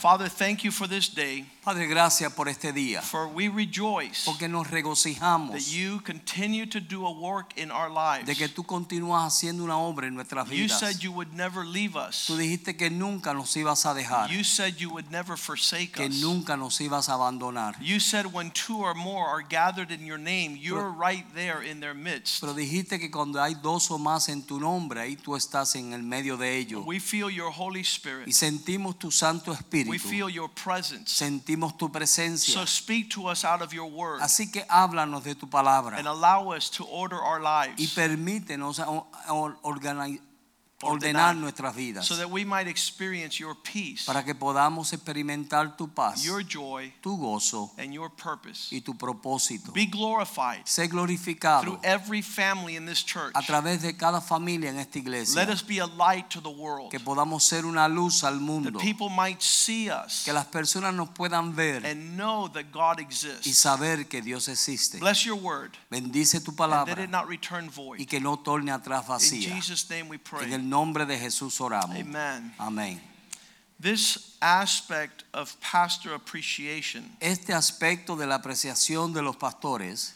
Father, thank you for this day, Padre, gracias por este día, for we rejoice porque nos regocijamos that you continue to do a work in our lives. de que tú continúas haciendo una obra en nuestras vidas. You said you would never leave us. Tú dijiste que nunca nos ibas a dejar, You said you would never forsake que us. nunca nos ibas a abandonar. You said when two or more are gathered in your name, you're right there in their midst. Pero dijiste que cuando hay dos o más en tu nombre, ahí tú estás en el medio de ellos. We feel your Holy Spirit. Y sentimos tu Santo We Espíritu, feel your presence. sentimos tu presencia. So speak to us out of your word Así que háblanos de tu palabra and allow us to order our lives. y permítenos o- o- organi- Ordenar. nuestras vidas so that we might experience your peace, para que podamos experimentar tu paz, your joy, tu gozo and your purpose. y tu propósito. Be glorified Sé through every family in this church. a través de cada familia en esta iglesia. Let us be a light to the world. Que podamos ser una luz al That people might see us Que las personas nos puedan ver and know that God y exists. saber que Dios existe. Bless your word. Bendice tu And palabra let it not return y void. que no torne atrás In vacía. Jesus' name we pray. Nombre de Jesús oramos. Amen. Amén. This aspect of pastor appreciation, Este aspecto de la apreciación de los pastores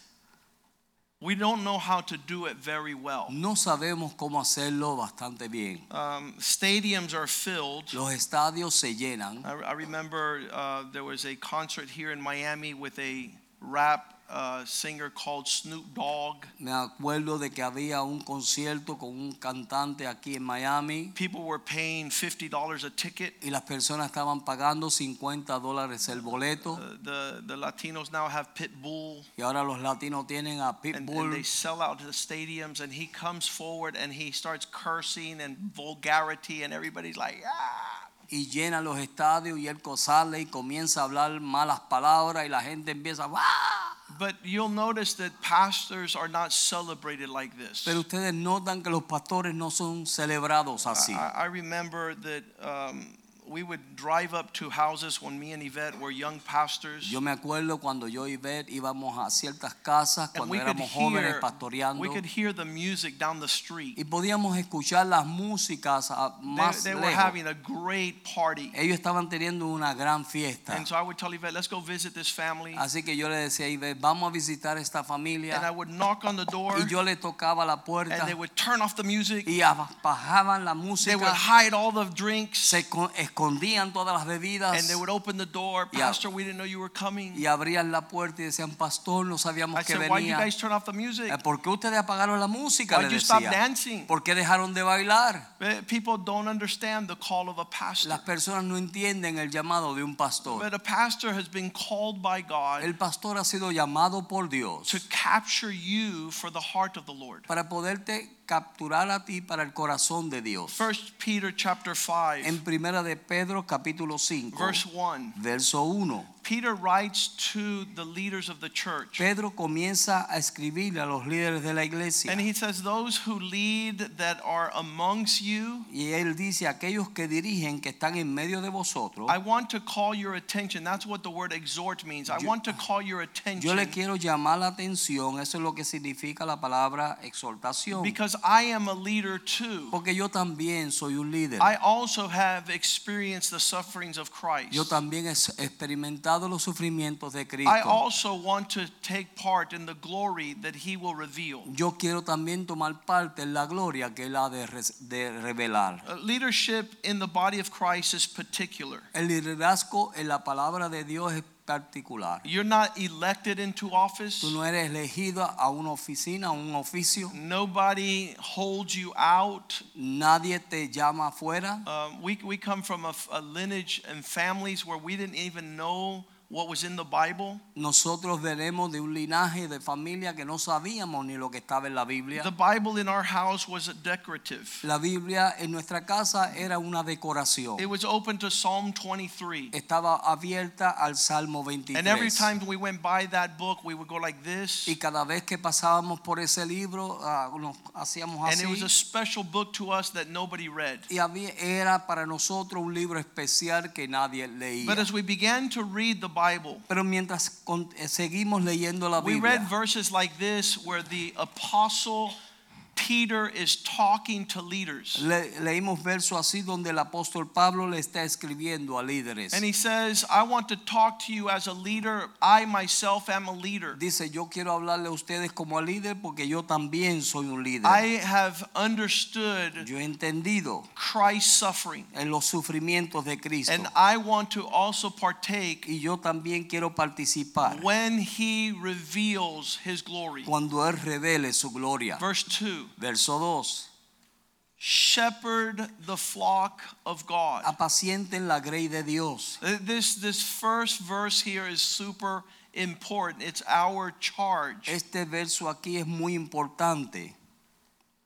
we don't know how to do it very well. no sabemos cómo hacerlo bastante bien. Um, stadiums are filled. Los estadios se llenan. I, I remember uh, there was a concert here in Miami with a rap uh, singer called Snoop Dogg. Me acuerdo de que había un concierto con un cantante aquí en Miami People were paying $50 a ticket. y las personas estaban pagando 50 dólares el boleto Uh, the, the Latinos now have Pitbull. y ahora los latinos tienen a And, and they sell out the stadiums, and he comes forward and he starts cursing and vulgarity, and everybody's like, ah. y llenan los estadios y él sale y comienza a hablar malas palabras y la gente empieza ¡Ah! But you'll notice that pastors are not celebrated like this. pero ustedes notan que los pastores no son celebrados así. I, I remember that um, we would drive up to houses when me and Yvette were young pastors. Yo me acuerdo cuando yo y Beth íbamos a ciertas casas cuando we could, éramos jóvenes hear, pastoreando we could hear the music down the street. y podíamos escuchar las músicas a- They, más they were having a great party. Ellos estaban teniendo una gran fiesta. And so I would tell Yvette, let's go visit this family. Así que yo le decía a Ivette, vamos a visitar esta familia. And I would knock on the door, Y yo le tocaba la puerta and they would turn off the music. y bajaban la música. They would hide all the drinks, se escondían todas las bebidas and they would open the door. Pastor, we didn't know you were coming. y abrían la puerta y decían, pastor, no sabíamos I que said, why you venía. guys turn off the music? "Eh, ¿Por qué ustedes apagaron la música? You stop dancing? ¿Por qué dejaron de bailar? Eh, People don't understand the call of a pastor. Las personas no entienden el llamado de un pastor. But a pastor has been called by God El pastor ha sido llamado por Dios to capture you for the heart of the Lord. para poderte capturar a ti para el corazón de Dios. First Peter chapter 5 En primera de Pedro capítulo 5, verse 1. verso 1. Peter writes to the leaders of the church. Pedro comienza a escribirle a los líderes de la iglesia. And he says, Those who lead that are amongst you, Y él dice, aquellos que dirigen, que están en medio de vosotros, I want to call your attention. That's what the word exhort means. I Yo- want to call your yo attention le quiero llamar la atención, eso es lo que significa la palabra exhortación. because I am a leader too. Porque yo también soy un líder. I also have experienced the sufferings of Christ. Yo también he experimentado los sufrimientos de Cristo. I also want to take part in the glory that he will reveal. Yo quiero también tomar parte en la gloria que él ha de, de revelar. Uh, leadership in the body of Christ is particular. El liderazgo en la palabra de Dios es particular. You're not elected into office. Tú no eres elegido a una oficina, a un oficio. Nobody holds you out. Nadie te llama afuera. Um, we, we come from a, a lineage and families where we didn't even know what was in the Bible. Nosotros venimos de un linaje de familia que no sabíamos ni lo que estaba en la The Bible in our house was decorative. La Biblia en nuestra casa era una decoración. It was open to Psalm 23. Estaba abierta al Salmo And every time we went by that book, we would go like this. Y cada vez que pasábamos por ese libro, ah, nos hacíamos And it was a special book to us that nobody read. Y había, era para nosotros un libro especial que nadie leía. But as we began to read the Bible, Pero mientras eh, seguimos leyendo la we read verses like this where the apostle Peter is talking to leaders. le- leímos versos así donde el apóstol Pablo le está escribiendo a líderes. And he says, I want to talk to you as a leader. I myself am a leader. Dice, yo quiero hablarle a ustedes como a líder porque yo también soy un líder. I have understood yo he entendido Christ's suffering. en los sufrimientos de Cristo. And I want to also partake y yo también quiero participar when he reveals his glory. cuando Él revele su gloria. Verse 2 Verso 2. Shepherd the flock of God. Apacienten la grey de Dios. Uh, This, this first verse here is super important. It's our charge. Este verso aquí es muy importante.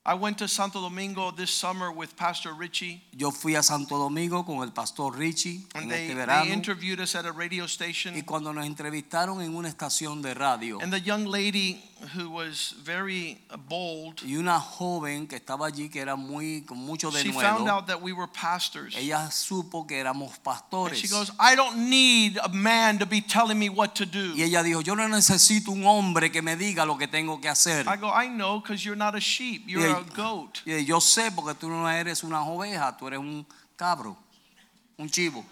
I went to Santo Domingo this summer with Pastor Richie, Yo fui a Santo Domingo con el pastor Richie and en they, este they interviewed us at a radio station. y cuando nos entrevistaron en una estación de radio And the young lady who was very bold, y una joven que estaba allí que era muy con mucho she found out that we were pastors. ella supo que éramos And pastores. she goes, I don't need a man to be telling me what to do. Y ella dijo, yo no necesito un hombre que me diga lo que tengo que hacer. I go, I know because you're not a sheep, you're a goat. Y yo sé porque tú no eres una oveja, tú eres un cabro, un chivo.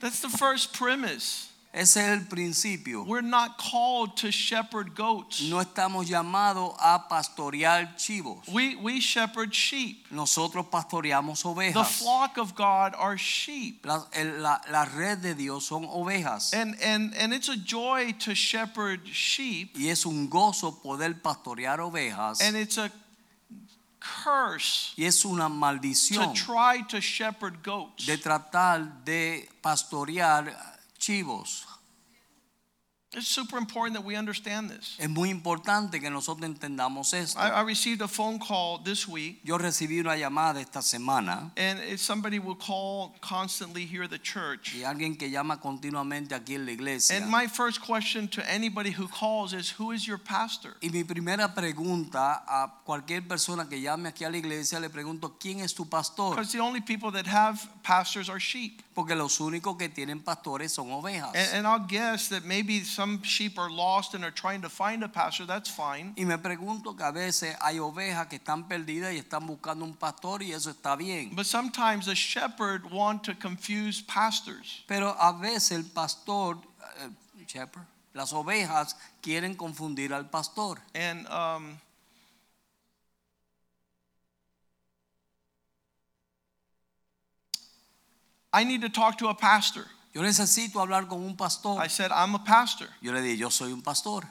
That's the first premise. Ese es el principio. We're not called to shepherd goats. No estamos llamados a pastorear chivos. We, we shepherd sheep. Nosotros pastoreamos ovejas. The flock of God are sheep. La, la- la red de Dios son ovejas. And, and, and it's a joy to shepherd sheep, Y es un gozo poder pastorear ovejas. and it's a curse Y es una maldición to try to shepherd goats. de tratar de pastorear chivos. It's super important that we understand this. Es muy importante que nosotros entendamos esto. I, I received a phone call this week, Yo recibí una llamada esta semana and if somebody will call constantly here at the church. y alguien que llama continuamente aquí en la iglesia. And my first question to anybody who calls is, Who is your pastor? Y mi primera pregunta a cualquier persona que llame aquí a la iglesia le pregunto, ¿quién es tu pastor? Because the only people that have pastors are sheep. Porque los únicos que tienen pastores son ovejas. And, and I'll guess that maybe some sheep are lost and are trying to find a pastor. That's fine. Y me pregunto que a veces hay ovejas que están perdidas y están buscando un pastor y eso está bien. But sometimes a shepherd want to confuse pastors. Pero a veces el pastor, eh, shepherd, las ovejas quieren confundir al pastor. And um, I need to talk to a pastor. Yo necesito hablar con un pastor. I said, I'm a pastor. Yo le dije, yo soy un pastor.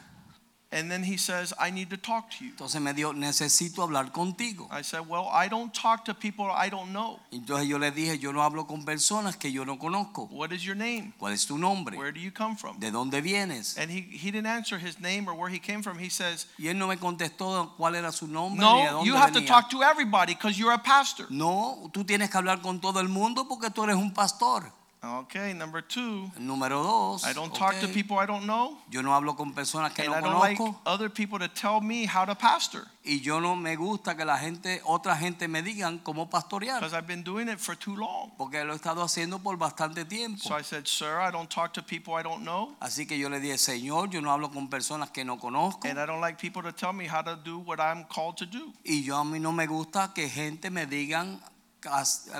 And then he says, I need to talk to you. Entonces me dijo, necesito hablar contigo. I said, Well, I don't talk to people I don't know. Entonces yo le dije, yo no hablo con personas que yo no conozco. What is your name? ¿Cuál es tu nombre? Where do you come from? ¿De dónde vienes? And he, he didn't answer his name or where he came from. He says, Y él no me contestó cuál era su nombre ni de No, dónde you have to venía. talk to everybody because you're a pastor. No, tú tienes que hablar con todo el mundo porque tú eres un pastor. Okay, number two, Número dos, I don't talk to people I don't know. yo no hablo con personas que And no I don't like other people to tell me how to pastor y yo no me gusta que la gente, otra gente me digan cómo pastorear because I've been doing it for too long. porque lo he estado haciendo por bastante tiempo. So I said, Sir, I don't talk to people I don't know. Así que yo le dije, Señor, yo no hablo con personas que no conozco And I don't like people to tell me how to do what I'm called to do. y yo a mí no me gusta que gente me digan,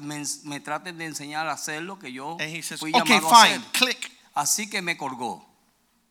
me, me traten de enseñar a hacer lo que yo And he says, fui Okay, llamado a fine, hacer. click. Así que me colgó.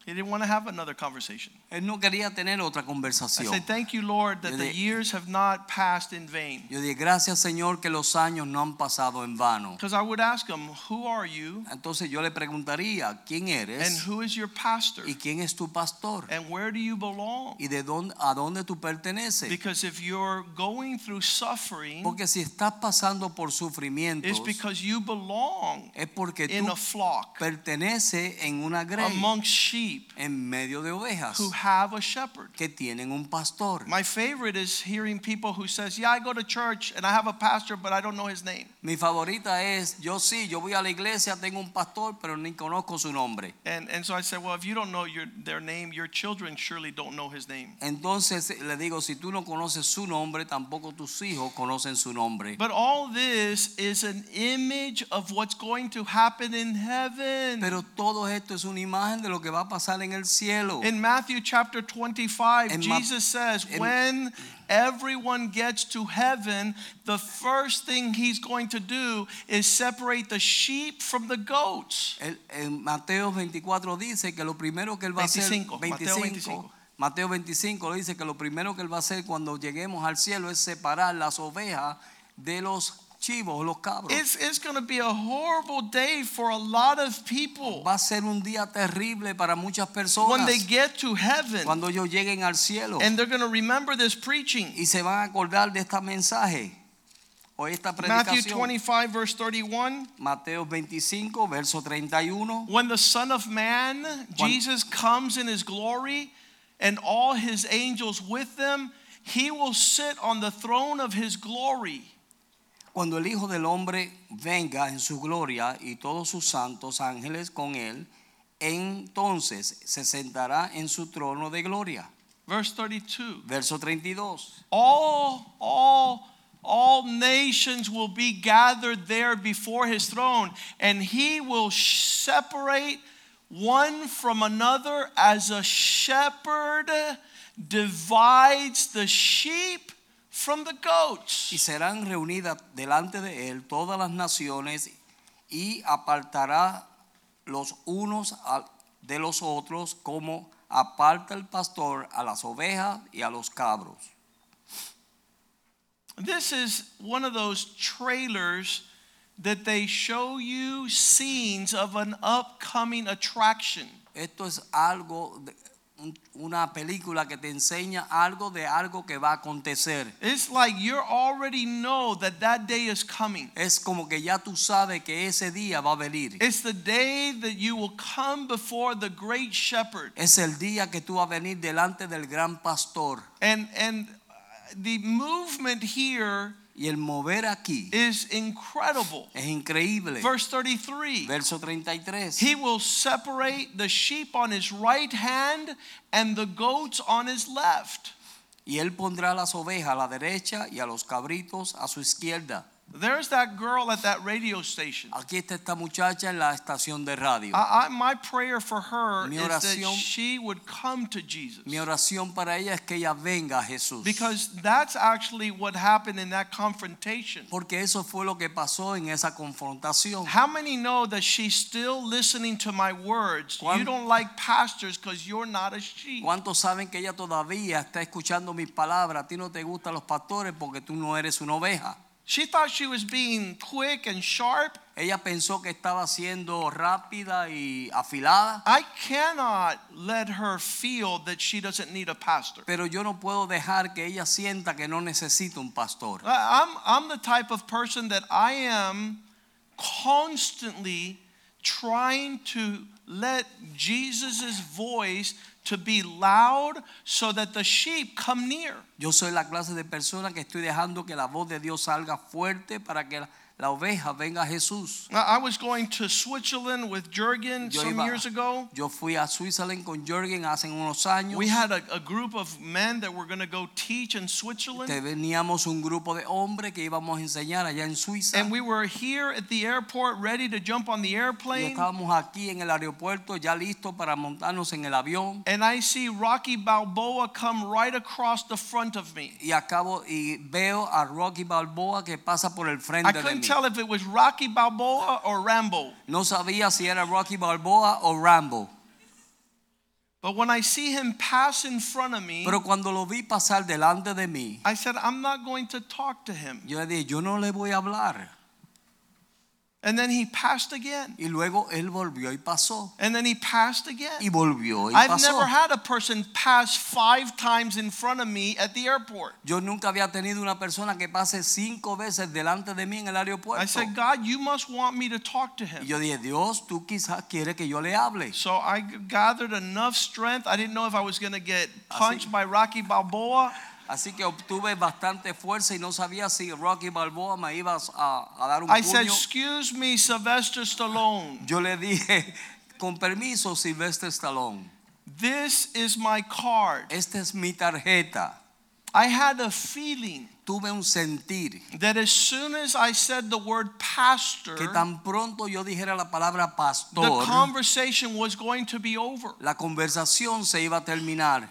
He didn't want to have another conversation. Él no quería tener otra I conversación. said, Thank you, Lord, that Yo the years have not passed in vain. Yo dije, gracias Señor que los años no han pasado en vano. Because I would ask him, Who are you? Entonces yo le preguntaría, ¿quién And eres? who is your pastor? ¿Y quién es tu pastor? And where do you belong? ¿Y de dónde, a dónde tú perteneces? Because if you're going through suffering, Porque si estás pasando por sufrimientos, it's because you belong es porque in tú a flock perteneces en una grey, amongst sheep en medio de ovejas who have a shepherd. que tienen un pastor. My favorite is hearing people who says, "Yeah, I go to church and I have a pastor, but I don't know his name." Mi favorita es, yo sí, yo voy a la iglesia, tengo un pastor, pero ni conozco su nombre. And and so I said, "Well, if you don't know your their name, your children surely don't know his name." Entonces eh, le digo, si tú no conoces su nombre, tampoco tus hijos conocen su nombre. But all this is an image of what's going to happen in heaven. Pero todo esto es una imagen de lo que va a pasar en el cielo. In Matthew chapter 25, En Jesus says, en- when everyone gets to heaven, the first thing he's going to do is separate the sheep from the goats. El- en Mateo 24 dice que lo primero que él va a hacer 25, Mateo 25. Mateo 25 le dice que lo primero que él va a hacer cuando lleguemos al cielo es separar las ovejas de los chivos, los cabros. It's, it's going to be a horrible day for a lot of people. va a ser un día terrible para muchas personas. When they get to heaven, cuando ellos lleguen al cielo and they're going to remember this preaching. y se van a acordar de este mensaje o esta Matthew 25, verse 31. Mateo 25, verso 31. When the Son of Man, Jesus, comes in his glory and all his angels with them, he will sit on the throne of his glory. Cuando el Hijo del Hombre venga en su gloria y todos sus santos ángeles con él, entonces se sentará en su trono de gloria. Verse 32. Verso 32. All, all, all nations will be gathered there before his throne, and he will separate one from another as a shepherd divides the sheep from the Y goats. serán reunidas delante de él todas las naciones y apartará los unos de los otros como aparta el pastor a las ovejas y a los cabros. This is one of those trailers that they show you scenes of an upcoming attraction. Esto es algo, de- un- una película que te enseña algo de algo que va a acontecer. It's like you already know that that day is coming. Es como que ya tú sabes que ese día va a venir. It's the day that you will come before the great shepherd. Es el día que tú vas a venir delante del gran pastor. And and the movement here Y el mover aquí is incredible. es increíble. Verse 33. Verso 33. He will separate the sheep on his right hand and the goats on his left. Y él pondrá las ovejas a la derecha y a los cabritos a su izquierda. There's that girl at that radio station. Aquí está esta muchacha en la estación de radio. I, I, my prayer for her Mi is that she would come to Jesus. Mi oración para ella es que ella venga a Jesús. Because that's actually what happened in that confrontation. Porque eso fue lo que pasó en esa confrontación. How many know that she's still listening to my words? ¿Cuán- You don't like pastors because you're not a sheep. ¿Cuántos saben que ella todavía está escuchando mis palabras? A ti no te gustan los pastores porque tú no eres una oveja. She thought she was being quick and sharp. Ella pensó que estaba siendo rápida y afilada. I cannot let her feel that she doesn't need a pastor. Pero yo no puedo dejar que ella sienta que no necesita un pastor. I'm, I'm the type of person that I am constantly trying to let Jesus' voice to be loud so that the sheep come near. Yo soy la clase de persona que estoy dejando que la voz de Dios salga fuerte para que la, la oveja venga a Jesús. I was going to Switzerland with Jurgen Yo some iba- years ago. Yo fui a Switzerland con Jürgen hace unos años. We had a, a group of men that were going to go teach in Te- Switzerland. Teníamos un grupo de hombres que íbamos a enseñar allá en Suiza. And we were here at the airport ready to jump on the Y airplane. estábamos aquí en el aeropuerto ya listos para montarnos en el avión. And I see Rocky Balboa come right across the front of me. Y acabo y veo a Rocky Balboa que pasa por el frente de mí. Tell if it was Rocky Balboa or Rambo. No sabía si era Rocky Balboa o Rambo. But when I see him pass in front of me, Pero cuando lo vi pasar delante de mí, I said, I'm not going to talk to him. yo le dije, yo no le voy a hablar. And then he passed again. Y luego él volvió y pasó. And then he passed again. Y volvió y I've pasó. never had a person pass five times in front of me at the airport. Yo nunca había tenido una persona que pase cinco veces delante de mí en el aeropuerto. I said, God, you must want me to talk to Y him. yo dije, Dios, tú quizás quieres que yo le hable. So I gathered enough strength. I didn't know if I was going to get punched by Rocky Balboa. Así que obtuve bastante fuerza y no sabía si Rocky Balboa me iba a, a dar un I said, puño. Excuse me, Sylvester Stallone. Yo le dije, con permiso, Sylvester Stallone, This is my card. esta es mi tarjeta. I had a feeling Tuve un sentir that as soon as I said the word pastor, que tan pronto yo dijera la palabra the pastor, conversation was going to be over. la conversación se iba a terminar.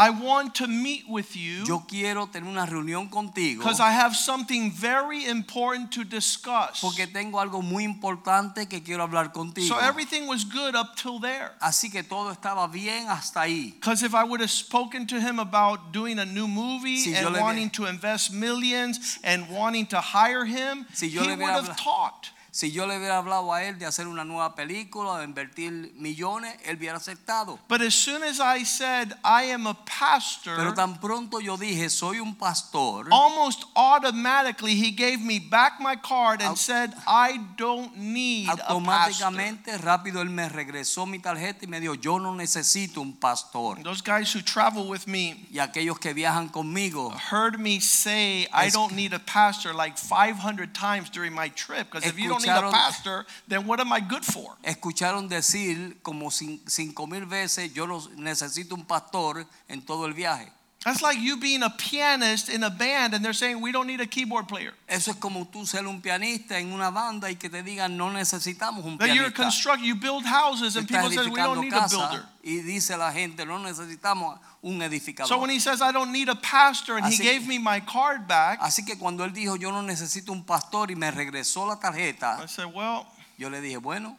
I want to meet with you Yo quiero tener una reunión contigo because I have something very important to discuss. porque tengo algo muy importante que quiero hablar contigo. So everything was good up till there. Así que todo estaba bien hasta ahí. Because if I would have spoken to him about doing a new movie Si and wanting to invest millions and wanting to hire him, Si he would have talked. Si yo le hubiera hablado a él de hacer una nueva película, de invertir millones, él hubiera aceptado. But as soon as I said I am a pastor, Pero tan pronto yo dije, soy un pastor, almost automatically he gave me back my card and said I don't need a pastor. automáticamente, rápido, él me regresó mi tarjeta y me dijo, yo no necesito un pastor. Those guys who travel with me Y aquellos que viajan conmigo, heard me say I don't need a pastor like 500 times during my trip because if you don't a pastor then what am I good for? escucharon decir como cin- cinco mil veces, yo necesito un pastor en todo el viaje. That's like you being a pianist in a band and they're saying we don't need a keyboard player. Eso es como tú ser un pianista en una banda y que te digan, no necesitamos un That you're pianista. constructor, you build houses and people say we don't need a builder. y dice la gente, no necesitamos un edificador. So when he says I don't need a pastor and he gave me my card back, Así que cuando él dijo, yo no necesito un pastor y me regresó la tarjeta, I said, well, yo le dije, bueno,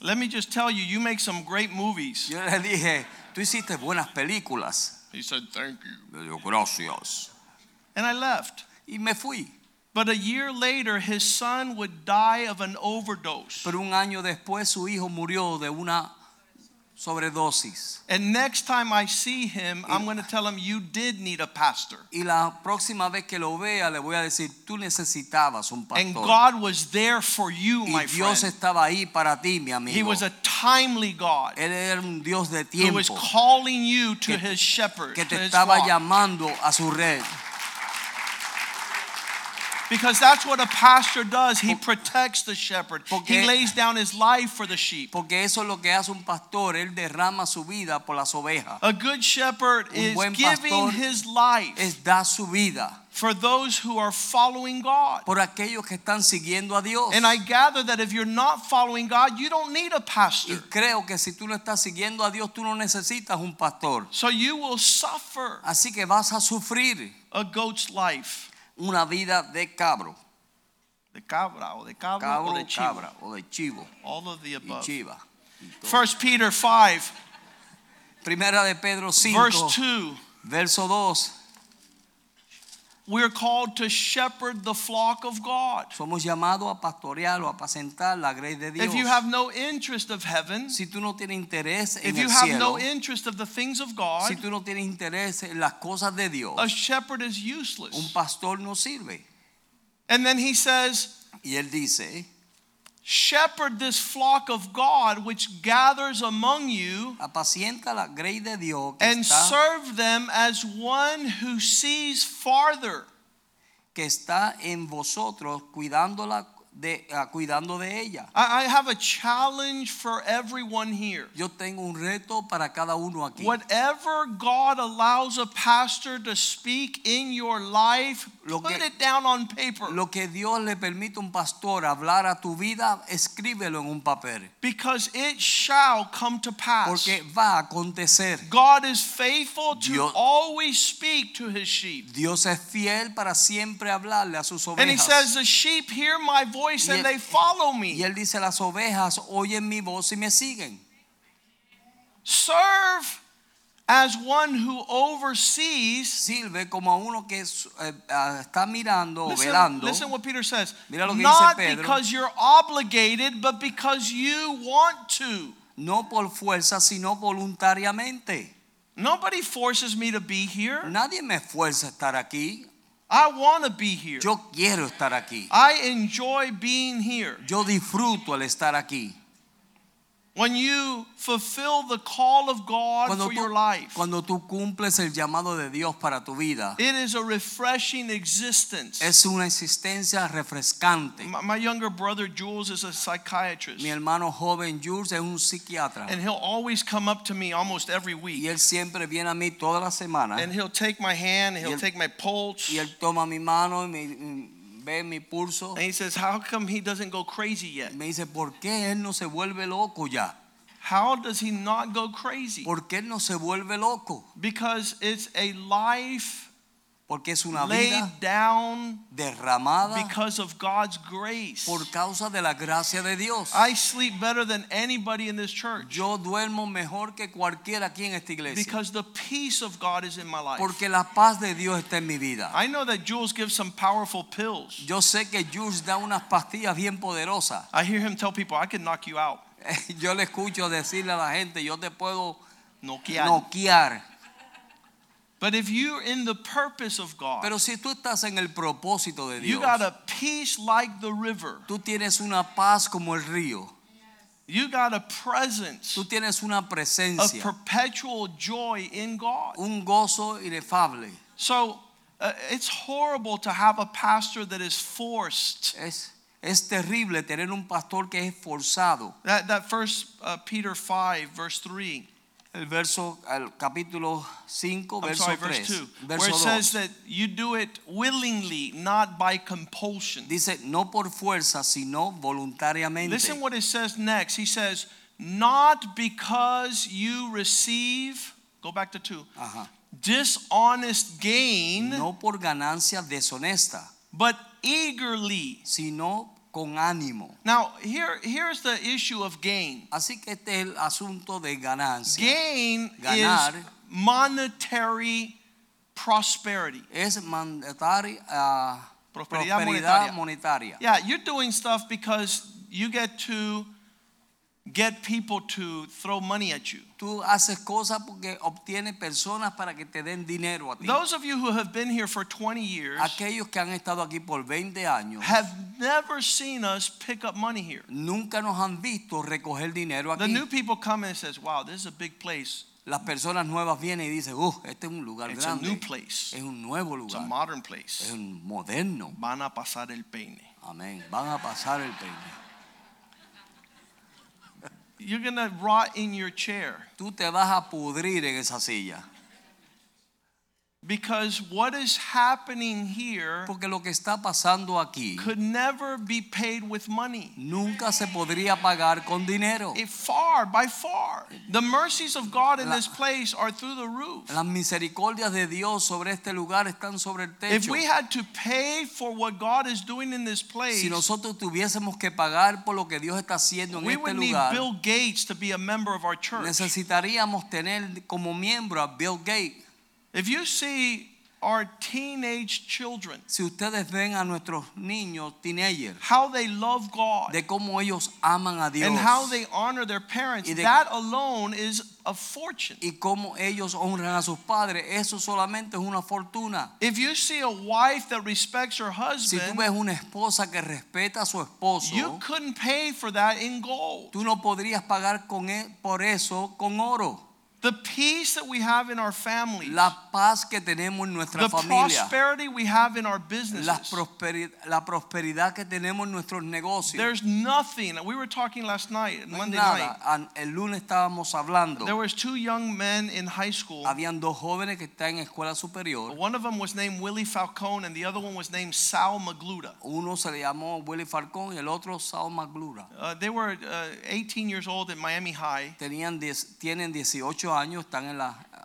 let me just tell you, you make some great movies. yo le dije, tú hiciste buenas películas. He said, thank you. Le digo, gracias. And I left. Y me fui. But a year later, his son would die of an overdose. Pero un año después su hijo murió de una sobredosis. And next time I see him, I'm going to tell him, you did need a pastor. Y la próxima vez que lo vea le voy a decir, tú necesitabas un pastor. And. God was there for you, my y Dios friend. estaba ahí para ti, mi amigo. He was a timely God Él era un Dios de tiempo was calling you to Que- his shepherd, que te estaba flock. llamando a su red. Because that's what a pastor does. He protects the shepherd. Porque- He lays down his life for the sheep. Porque eso es lo que hace un pastor, él derrama su vida por las ovejas. A good shepherd Un is giving his life Es da su vida for those who are following God. por aquellos que están siguiendo a Dios. And I gather that if you're not following God, you don't need a Y pastor. creo que si tú no estás siguiendo a Dios, tú no necesitas un pastor. So you will suffer Así que vas a sufrir a goat's life. Una vida de cabro, De cabra o de cabra cabro, o de chivo. cabra o de chivo All of the y above. chiva. First Peter 5, Primera de Pedro 5, verse 2. verso 2. We're called to shepherd the flock of God. Somos llamados a pastorear o a apacentar la grey de Dios. If you have no interest of heaven, si tú no tienes interés en if you el have cielo, no interest of the things of God, si tú no tienes interés en las cosas de Dios, a shepherd is useless. un pastor no sirve. And then he says, Y él dice, Shepherd this flock of God which gathers among you, apacienta la grey de Dios que, and está, serve them as one who sees farther. que está en vosotros cuidándola de, ah, cuidando de ella. I, I have a challenge for everyone here. Yo tengo un reto para cada uno aquí. Whatever God allows a pastor to speak in your life, Lo put it down on paper. Lo que Dios le permite a un pastor hablar a tu vida, escríbelo en un papel. Because it shall come to pass. Porque va a acontecer. God is faithful to Dios- always speak to his sheep. Dios es fiel para siempre hablarle a sus ovejas. And he says, The sheep hear my voice Y and él- they follow me. Y él dice, las ovejas oyen mi voz y me siguen. serve as one who oversees. Sirve como a uno que eh, ah, está mirando o Listen, velando. listen what Peter says. Mira lo que Not dice Pedro. because you're obligated, but because you want to. No por fuerza, sino voluntariamente. Nobody forces me to be here. Nadie me fuerza a estar aquí. I want to be here. Yo quiero estar aquí. I enjoy being here. Yo disfruto el estar aquí. When you fulfill the call of God Cuando for tú, your life, cuando tú cumples el llamado de Dios para tu vida, it is a refreshing existence. es una existencia refrescante. My, my younger brother Jules is a psychiatrist, Mi hermano joven Jules es un psiquiatra and he'll always come up to me almost every week. y él siempre viene a mí toda la semana and he'll take my hand, and he'll él- take my pulse, y él toma mi mano y me- ve mi pulso and he says, "How come he doesn't go crazy yet? me dice, ¿por qué él no se vuelve loco ya? How does he not go crazy? ¿Por qué no se vuelve loco? Because it's a life Porque es una laid vida down derramada because of God's grace. por causa de la gracia de Dios. I sleep better than anybody in this church Yo duermo mejor que cualquiera aquí en esta iglesia. because the peace of God is in my life. Porque la paz de Dios está en mi vida. I know that Jules gives some powerful pills. Yo sé que Jules da unas pastillas bien poderosas. I hear him tell people, I can knock you out. Yo le escucho decirle a la gente, yo te puedo Noquear. noquear. But if you're in the purpose of God, Pero si tú estás en el propósito de Dios, you got a peace like the river. tú tienes una paz como el río. You got a presence Tú tienes una of presencia, perpetual joy in God. un gozo inefable. So uh, it's horrible to have a pastor that is forced. Es, es terrible tener un pastor que es forzado. That, that first uh, Peter 5, verse 3. El verso, el capítulo 5, I'm verso sorry, 3. verse 2. Verso where it 2. says that you do it willingly, not by compulsion. Dice, no por fuerza, sino voluntariamente. Listen what it says next. He says, not because you receive, go back to 2, Ajá. dishonest gain, No por ganancia deshonesta, but eagerly. sino con ánimo. Now, here, here's the issue of gain. Así que este es el asunto de ganancia. Gain Ganar. is monetary prosperity. Es mandataria, ah, Prosperidad prosperidad monetaria. monetaria. Yeah, you're doing stuff because you get to get people to throw money at you. Tú haces cosas porque obtienes personas para que te den dinero a ti. Those of you who have been here for 20 years Aquellos que han estado aquí por 20 años have never seen us pick up money here. nunca nos han visto recoger dinero The new people come and says, "Wow, this is a big place. Las personas nuevas vienen y dicen, uh, este es un lugar It's a grande. new place. Es un nuevo It's a lugar. modern Es place." un moderno. Van a pasar el peine. Amén. Van a pasar el peine. You're to rot in your chair Tú te vas a pudrir en esa silla. Because what is happening here Porque lo que está pasando aquí could never be paid with money. nunca se podría pagar con dinero. It far by far. The mercies of God in La- this place are through the roof. Las misericordias de Dios sobre este lugar están sobre el If we had to pay for what God is doing in this place, Si nosotros tuviésemos que pagar por lo que Dios está haciendo en we este would need lugar, Bill Gates to be a member of our church. necesitaríamos tener como miembro a Bill Gates. If you see our teenage children, Si ustedes ven a nuestros niños teenagers, how they love God de cómo ellos aman a Dios and how they honor their parents, de- that alone is a fortune. y cómo ellos honran a sus padres, eso solamente es una fortuna. If you see a wife that respects her husband, Si tú ves una esposa que respeta a su esposo, you couldn't pay for that in gold. tú no podrías pagar con por eso con oro. The peace that we have in our families, La paz que tenemos en nuestra the familia, prosperity we have in our la, businesses. prosperi- la prosperidad que tenemos en nuestros negocios. There's nothing. We were talking last night, No Monday nada. night. El lunes estábamos hablando. There was two young men in high school. Habían dos jóvenes que están en escuela superior. One of them was named Willie Falcone, and the other one was named Sal Magluta. Uno se llamó Willy Falcón y el otro Sal Magluta. Uh, they were uh, 18 years old at Miami High. Tenían tienen 18 años, están en la eh,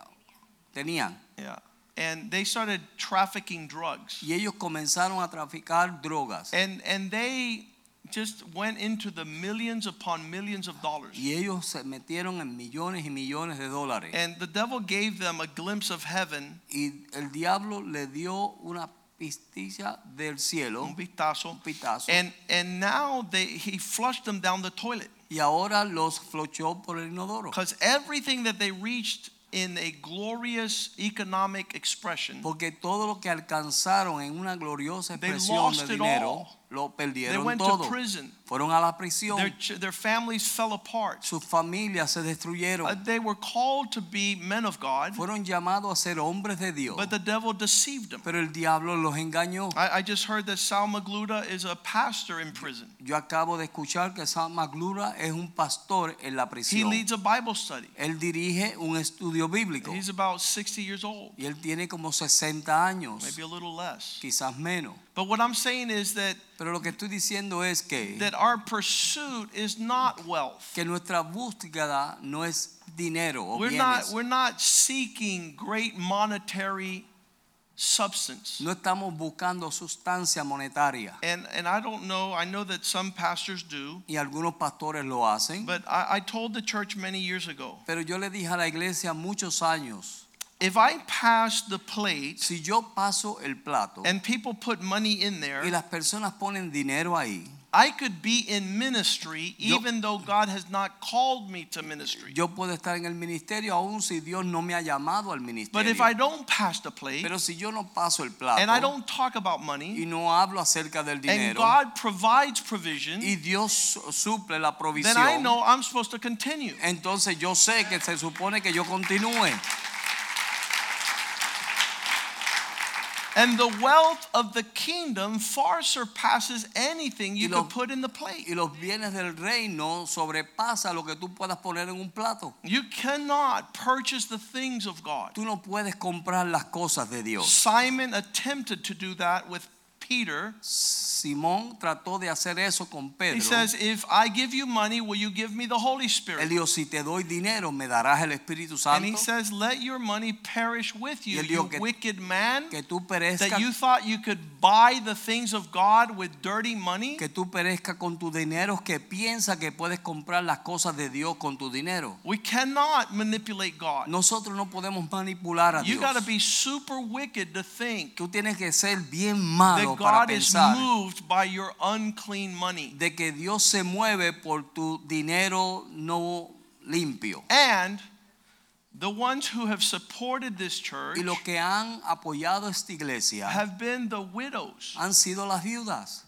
tenían Yeah. And they started trafficking drugs. y ellos comenzaron a traficar drogas. And, and they just went into the millions upon millions of dollars. Y ellos se metieron en millones y millones de dólares. And the devil gave them a glimpse of heaven, Y el diablo le dio una pistilla del cielo, un vistazo. un pitazo, And and now they he flushed them down the toilet y ahora los flochó por el inodoro. because everything that they reached in a glorious economic expression, Porque todo lo que alcanzaron en una gloriosa They expresión lost de it dinero, all. Lo they perdieron went todo. to prison. Fueron a la prisión. Their ch- their families fell apart. Sus familias se destruyeron. Uh, they were called to be men of God, Fueron llamados a ser hombres de Dios. but the devil deceived them. Pero el diablo los engañó. I, I just heard that Sal Magluta is a pastor in prison. Yo acabo de escuchar que Sam Magluta es un pastor en la He prisión. leads a Bible study. Él dirige un estudio bíblico. He's about 60 years old, Y él tiene como 60 años, maybe a little less. quizás menos. But what I'm saying is that Pero lo que estoy diciendo es que, that our pursuit is not wealth. que nuestra búsqueda no es dinero o We're not we're not seeking great monetary substance. No estamos buscando sustancia monetaria. And and I don't know, I know that some pastors do, Y algunos pastores lo hacen. but I, I told the church many years ago, Pero yo le dije a la iglesia muchos años, if I pass the plate si yo paso el plato and people put money in there, y las personas ponen dinero ahí, I could be in ministry Yo- even though God has not called me to ministry. yo puedo estar en el ministerio aún si Dios no me ha llamado al ministerio. But if I don't pass the plate Pero si yo no paso el plato and I don't talk about money, y no hablo acerca del dinero, and God provides provision, y Dios suple la provisión, then I know I'm supposed to continue. entonces yo sé que se supone que yo continúe. And the wealth of the kingdom far surpasses anything you could put in the plate. Y los bienes del reino sobrepasa lo que tú puedas poner en un plato. You cannot purchase the things of God. Tú no puedes comprar las cosas de Dios. Simon attempted to do that with Peter. Simón trató de hacer eso con He says, If I give you money, will you give me the Holy Spirit? Él dijo, si te doy dinero, ¿me darás el Espíritu Santo. And he says, Let your money perish with you, you que- wicked man. Que tú perezcas That you thought you could buy the things of God with dirty money. que tú perezcas con tu dinero, que piensa que puedes comprar las cosas de Dios con tu dinero. We cannot manipulate God. Nosotros no podemos manipular a You Dios. got to be super wicked to think Tú tienes que ser bien malo para God is moved by your unclean money. de que Dios se mueve por tu dinero no limpio. And the ones who have supported this church Y los que han apoyado esta iglesia have been the widows. han sido las viudas.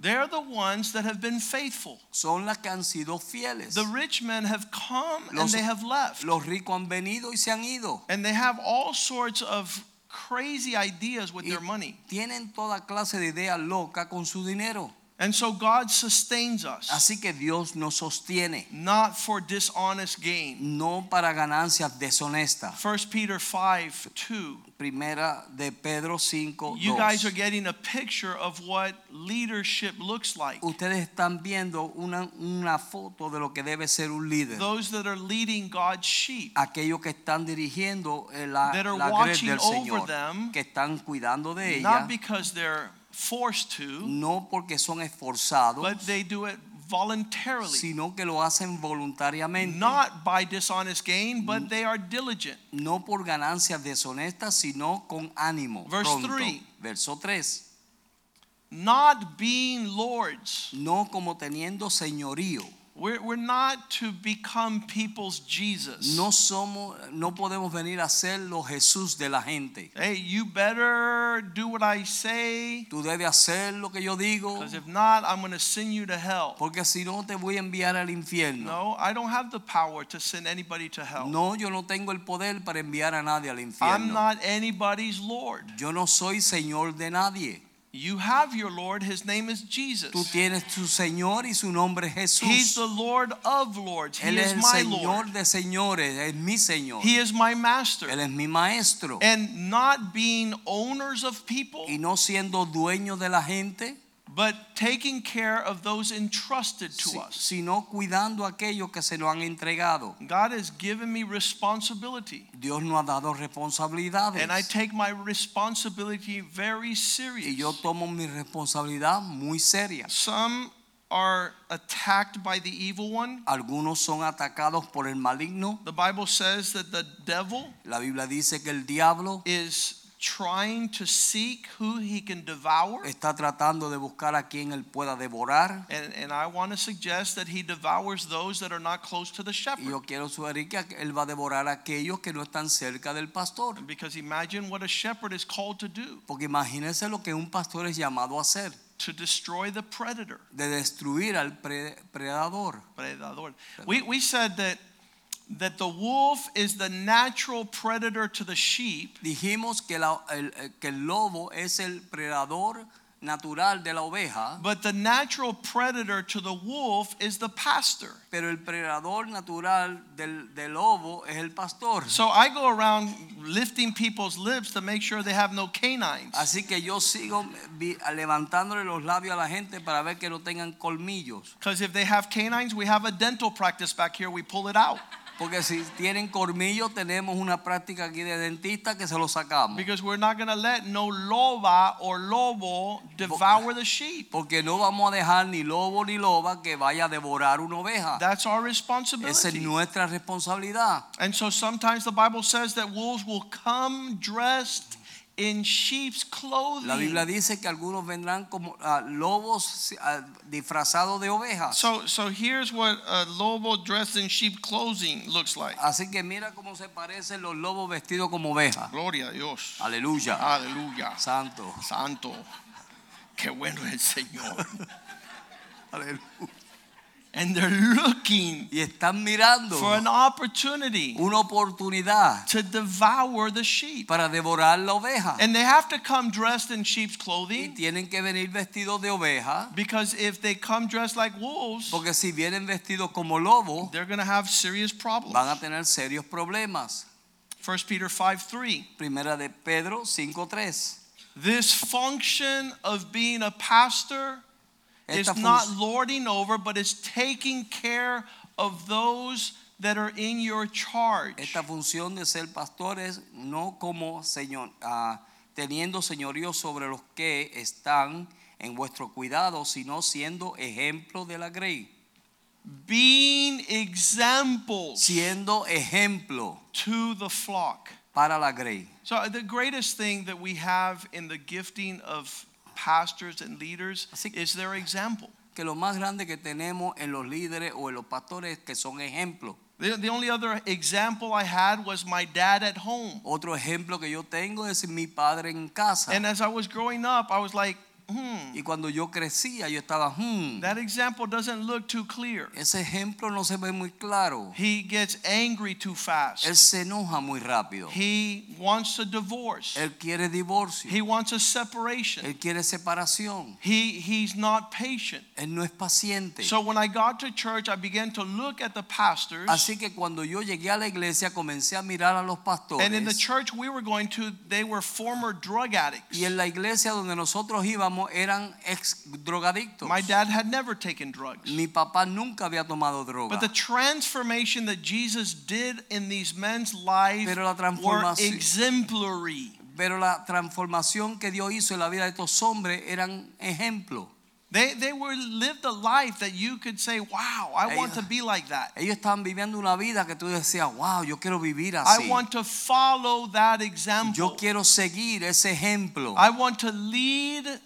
They're the ones that have been faithful. Son las que han sido fieles. The rich men have come and they have left. Los ricos han venido y se han ido. And they have all sorts of crazy ideas with their money. tienen toda clase de ideas locas con su dinero. And so God sustains us, Así que Dios nos sostiene, not for dishonest gain. no para ganancias deshonestas. 1 Peter 5 2. Primera de Pedro 5, You guys are getting a picture of what leadership looks like. Ustedes están viendo una, una foto de lo que debe ser un líder. Those that are leading God's sheep. Aquellos que están dirigiendo eh, la, That are la watching del over Señor, them, que están cuidando de ella, Not because they're forced to, no porque son esforzados, but they do it voluntarily. sino que lo hacen voluntariamente. Not by dishonest gain, but they are diligent. no por ganancias deshonestas, sino con ánimo. Verse pronto. three. Verso 3. Not being lords. No como teniendo señorío. We're, we're not to become people's Jesus. No somos, no podemos venir a ser los Jesús de la gente. Hey, you better do what I say, Tú debes hacer lo que yo digo, because if not, I'm going to send you to hell. porque si no te voy a enviar al infierno. No, I don't have the power to send anybody to hell. No, yo no tengo el poder para enviar a nadie al infierno. I'm not anybody's Lord. Yo no soy señor de nadie. You have your Lord. His name is Jesus. Tú tienes tu Señor y su nombre es He's the Lord of lords. He Él is es el my Señor Lord. de señores, es mi Señor. He is my master. Él es mi maestro. And not being owners of people, Y no siendo dueño de la gente, but taking care of those entrusted to si- us. sino cuidando a aquellos que se nos han entregado. God has given me responsibility, Dios nos ha dado responsabilidades. and I take my responsibility very serious. y yo tomo mi responsabilidad muy seria. Some are attacked by the evil one. Algunos son atacados por el maligno. The Bible says that the devil La Biblia dice que el diablo is trying to seek who he can devour. está tratando de buscar a quien él pueda devorar. And, and I want to suggest that he devours those that are not close to the shepherd. yo quiero sugerir que él va a devorar a aquellos que no están cerca del pastor. Because imagine what a shepherd is called to do Porque imagínense lo que un pastor es llamado a hacer, to destroy the predator. de destruir al pre- predador. Predador. We, we said that, that the wolf is the natural predator to the sheep, Dijimos que, la- el, eh, que el lobo es el predador natural de la oveja, but the natural predator to the wolf is the pastor. pero el predador natural del, del lobo es el pastor. So I go around lifting people's lips to make sure they have no canines. Así que yo sigo levantándole los labios a la gente para ver que no tengan colmillos. Because if they have canines, we have a dental practice back here, we pull it out. Porque si tienen colmillos, tenemos una práctica aquí de dentista que se lo sacamos. Because we're not going to let no loba or lobo devour the sheep. Porque no vamos a dejar ni lobo ni loba que vaya a devorar una oveja. That's our Esa es responsibility. nuestra responsabilidad. And so sometimes the Bible says that wolves will come dressed in sheep's clothing. La Biblia dice que algunos vendrán como ah, lobos ah, disfrazados de ovejas. So, so here's what a lobo dressed in sheep clothing looks like. Así que mira cómo se parecen los lobos vestidos como ovejas. Gloria a Dios. Aleluya. Aleluya. Santo. Santo. Qué bueno es el Señor. Aleluya. And they're looking Y están mirando for an opportunity una oportunidad to devour the sheep. para devorar la oveja. And they have to come dressed in sheep's Y clothing tienen que venir vestidos de oveja. because if they come dressed like wolves, Porque si vienen vestidos como lobos, they're going to have serious problems. van a tener serios problemas. 1 Peter 5 3. Primera de Pedro 5.3. This function of being a pastor Esta not lording over, but it's taking care of those that are in your charge. Esta función de ser pastor es no como señor, ah, teniendo señorío sobre los que están en vuestro cuidado, sino siendo ejemplo de la grey. Being examples Siendo ejemplo to the flock. para la grey. So, uh, the greatest thing that we have in the gifting of pastors and leaders is their example. Que lo más grande que tenemos en los líderes o en los pastores que son ejemplos. The, the only other example I had was my dad at home. Otro ejemplo que yo tengo es mi padre en casa. And as I was growing up, I was like, hmm, Y cuando yo crecía, yo estaba, hmm, that example doesn't look too clear. ese ejemplo no se ve muy claro. He gets angry too fast. Él se enoja muy rápido. He wants a divorce. Él quiere divorcio. He wants a separation. Él quiere separación. He, he's not patient. Él no es paciente. So when I got to church, I began to look at the pastors. Así que cuando yo llegué a la iglesia comencé a mirar a los pastores. And in the church we were going to, they were former drug addicts. Y en la iglesia donde nosotros íbamos eran ex drogadictos. My dad had never taken drugs. Mi papá nunca había tomado droga. But the transformation that Jesus did in these men's lives Pero la were exemplary. Pero la transformación que Dios hizo en la vida de estos hombres eran ejemplo. They, they were lived a life that you could say, wow, I want to be like that. Ellos estaban viviendo una vida que tú decías, wow, yo quiero vivir así. I want to follow that example. Yo quiero seguir ese ejemplo. I want to lead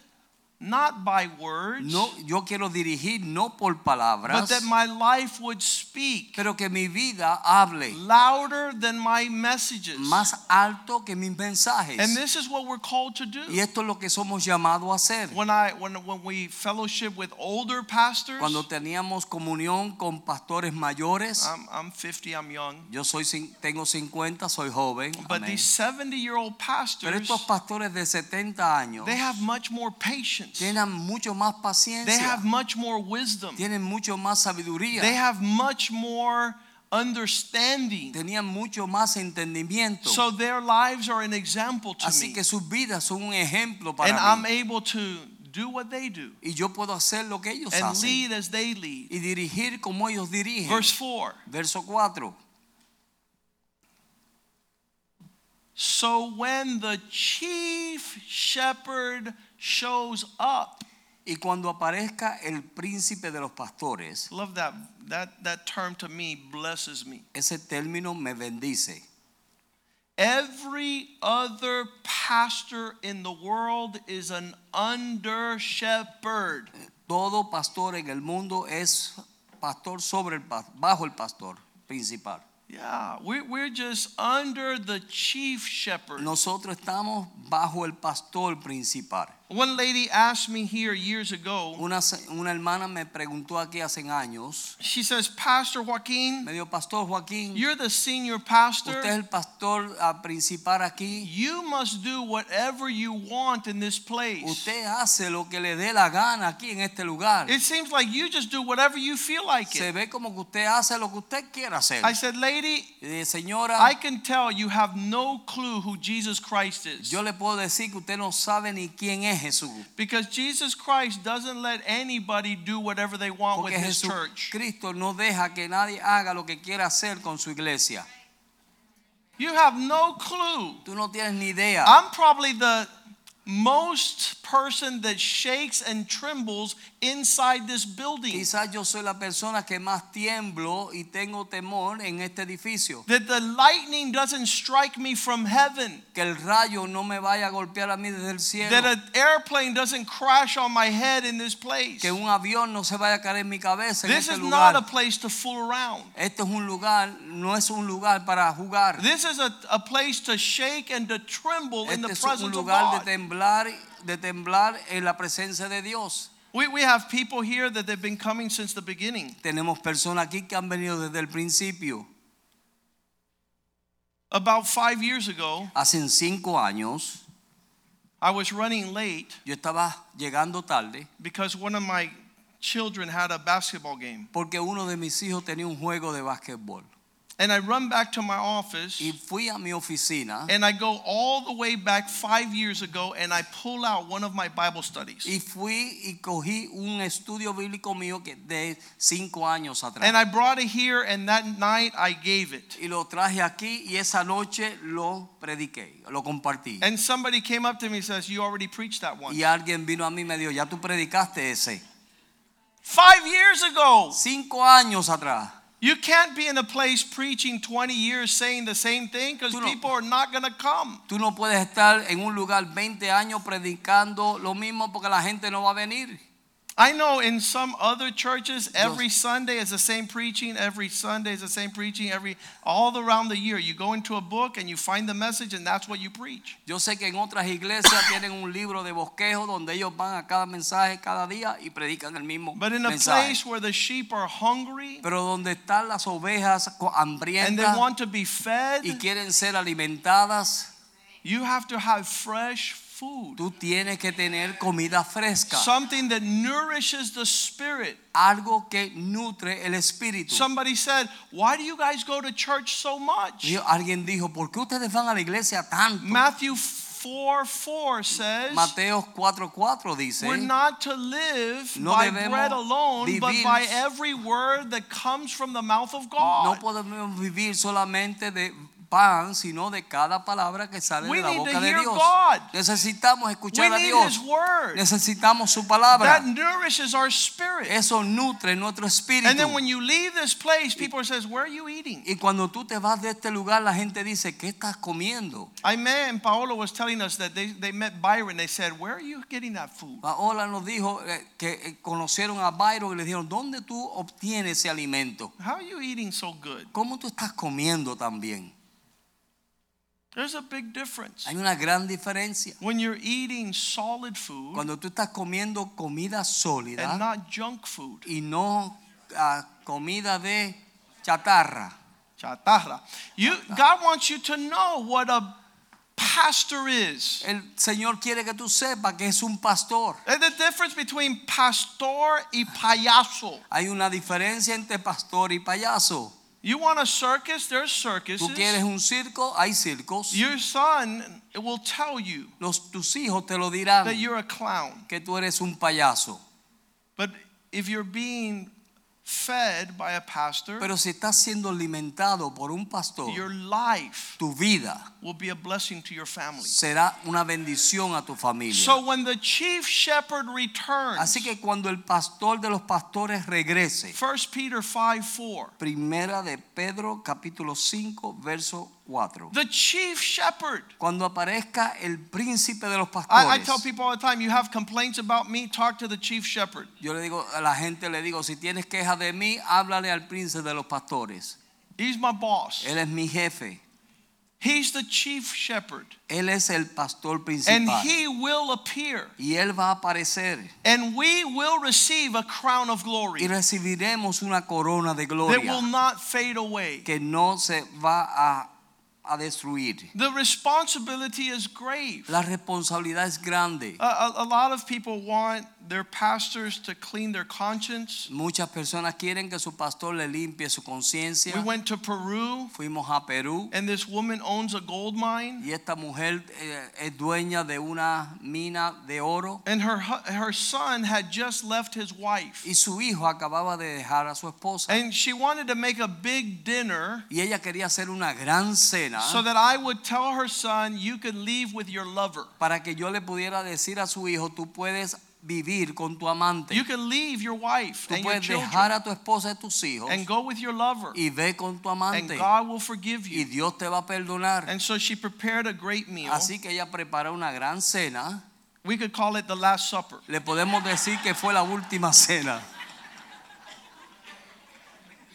not by words, No, yo quiero dirigir no por palabras. but that my life would speak pero que mi vida hable louder than my messages. más alto que mis mensajes. And this is what we're called to do. Y esto es lo que somos llamados a hacer. When I when when we fellowship with older pastors, Cuando teníamos comunión con pastores mayores, I'm, I'm 50, I'm young, yo soy tengo 50, soy joven, but amén. these 70 year old pastors. pero estos pastores de 70 años they have much more patience. Tienen mucho más They paciencia, have much more wisdom. tienen mucho más sabiduría, They have much more understanding. tenían mucho más entendimiento. So their lives are an example to Así me. que sus vidas son un ejemplo And para I'm mí. able to do what they do y yo puedo hacer lo que ellos and hacen lead as they lead. y dirigir como ellos dirigen. Verse 4 Verso 4. So when the chief shepherd shows up, Y cuando aparezca el príncipe de los pastores, love that that that term to me blesses me. ese término me bendice. Every other pastor in the world is an under shepherd. Todo pastor en el mundo es pastor sobre el bajo el pastor principal. Yeah, we're, we're just under the chief shepherd. Nosotros estamos bajo el pastor principal. One lady asked me here years ago, Una, una hermana me preguntó aquí hace años, she says, Pastor Joaquin, me dijo, Pastor Joaquín, you're the senior pastor. usted es el pastor ah, principal aquí. You must do whatever you want in this place. Usted hace lo que le dé la gana aquí en este lugar. It seems like you just do whatever you feel like Se it. ve como que usted hace lo que usted quiera hacer. I said, Lady, señora, I can tell you have no clue who Jesus Christ is. yo le puedo decir que usted no sabe ni quién es Jesús. Because Jesus Christ doesn't let anybody do whatever they want with Porque his church. Jesucristo no deja que nadie haga lo que quiera hacer con su iglesia. You have no clue. Tú no tienes ni idea. I'm probably the most person that shakes and trembles inside this building. Quizás yo soy la persona que más tiemblo y tengo temor en este edificio. That the lightning doesn't strike me from heaven. Que el rayo no me vaya a golpear a mí desde el cielo. That an airplane doesn't crash on my head in this place. Que un avión no se vaya a caer en mi cabeza en This is not a place to fool around. Este es un lugar, no es un lugar para jugar. This is a, a place to shake and to tremble in the Este es un presence of lugar de God. Temblar, de temblar en la presencia de Dios. We, we have people here that they've been coming since the beginning. Tenemos personas aquí que han venido desde el principio. About five years ago, Hace cinco años I was running late yo estaba llegando tarde because one of my children had a basketball game. porque uno de mis hijos tenía un juego de básquetbol. And I run back to my office Y fui a mi oficina and I go all the way back five years ago and I pull out one of my Bible studies. y fui y cogí un estudio bíblico mío que de cinco años atrás. And I brought it here and that night I gave it. y lo traje aquí y esa noche lo prediqué, lo compartí. And somebody came up to me and says, You already preached that one. Y alguien vino a mí y me dijo, ya tú predicaste ese. Five years ago. Cinco años atrás. You can't be in a place preaching 20 years saying the same thing because no- people are not going to come. Tú no puedes estar en un lugar 20 años predicando lo mismo porque la gente no va a venir. I know in some other churches, every Sunday is the same preaching, every Sunday is the same preaching, every all around the year. You go into a book and you find the message, and that's what you preach. Yo sé que en otras iglesias tienen un libro de bosquejo donde ellos van a cada mensaje cada día y predican el mismo But in a mensaje. place where the sheep are hungry Pero donde están las ovejas co- and they want to be fed, y quieren ser alimentadas, you have to have fresh food. tú tienes que tener comida fresca, Something that nourishes the spirit. algo que nutre el espíritu. Somebody said, Why do you guys go to church so much? Alguien dijo, ¿por qué ustedes van a la iglesia tanto? Matthew 4 4 says, Mateo 4:4 dice, We're not to live No by bread alone, but by every word that comes from the mouth of God. no podemos vivir solamente de pan, sino de cada palabra que sale We de la boca de Dios. God. Necesitamos We escuchar a need Dios. Necesitamos su palabra. That nourishes our spirit. Eso nutre nuestro espíritu. And then when you leave this place, people says, Where are you eating? Y cuando tú te vas de este lugar, la gente dice, ¿qué estás comiendo? Aimee and Paolo was telling us that they, they met Byron. They said, Where are you getting that food? Paola nos dijo eh, que eh, conocieron a Byron y le dijeron, ¿dónde tú obtienes ese alimento? How are you eating so good? ¿Cómo tú estás comiendo también? There's a big difference. Hay una gran diferencia. When you're eating solid food Cuando tú estás comiendo comida and not junk food. y no ah, comida de chatarra. Chatarra. You, God wants you to know what a pastor is. El Señor quiere que tú sepas que es un pastor. And the difference between pastor y payaso. Hay una diferencia entre pastor y payaso. You want a circus? There's Tú quieres circuses. un circo, hay circos. Your son will tell you Los, tus hijos te lo dirán that you're a clown. que tú eres un payaso. But if you're being fed by a pastor, Pero si estás siendo alimentado por un pastor, your life tu vida will be a blessing to your family. será una bendición a tu familia. So when the chief shepherd returns, Así que cuando el pastor de los pastores regrese, 1 Peter 5 4, primera de Pedro capítulo 5 verso 4. The chief shepherd. Cuando aparezca el príncipe de los I, I tell people all the time, you have complaints about me, talk to the chief shepherd. yo le digo a la gente le digo, si tienes quejas de mí, háblale al príncipe de los pastores. He's my boss. Él es mi jefe. He's the chief shepherd. Él es el pastor principal. And he will appear. y él va a aparecer And we will receive a crown of glory. y recibiremos una corona de gloria. that will not fade away. que no se va a, a destruir. The responsibility is grave. La responsabilidad es grande. A, a, a lot of people want their pastors to clean their conscience. Muchas personas quieren que su pastor le limpie su conciencia. We went to Peru, Fuimos a Perú and this woman owns a gold mine, y esta mujer eh, es dueña de una mina de oro and her her son had just left his wife, y su hijo acababa de dejar a su esposa and she wanted to make a big dinner y ella quería hacer una gran cena so that I would tell her son, "You can leave with your lover. para que yo le pudiera decir a su hijo, tú puedes vivir con tu amante. You can leave your wife Tú and your puedes dejar children a tu esposa y tus hijos and go with your lover, y ve con tu and amante God will forgive y you." Dios te va a perdonar. And so she prepared a great meal. Así que ella prepara una gran cena. We could call it the Last Supper. Le podemos decir que fue la última cena.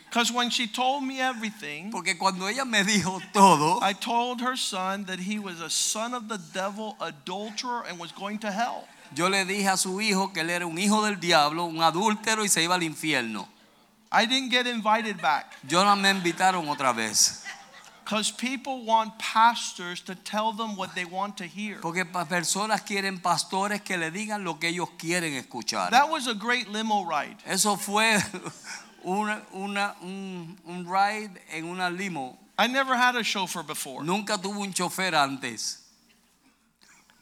Because when she told me everything, Porque cuando ella me dijo todo, I told her son that he was a son of the devil, adulterer, and was going to hell. Yo le dije a su hijo que él era un hijo del diablo, un adúltero y se iba al infierno. I didn't get invited back Yo no me invitaron otra vez. because people want pastors to tell them what they want to hear. Porque personas quieren pastores que le digan lo que ellos quieren escuchar. That was a great limo ride. Eso fue una, una- un, un ride en una limo. I never had a chauffeur before. Nunca tuve un chofer antes.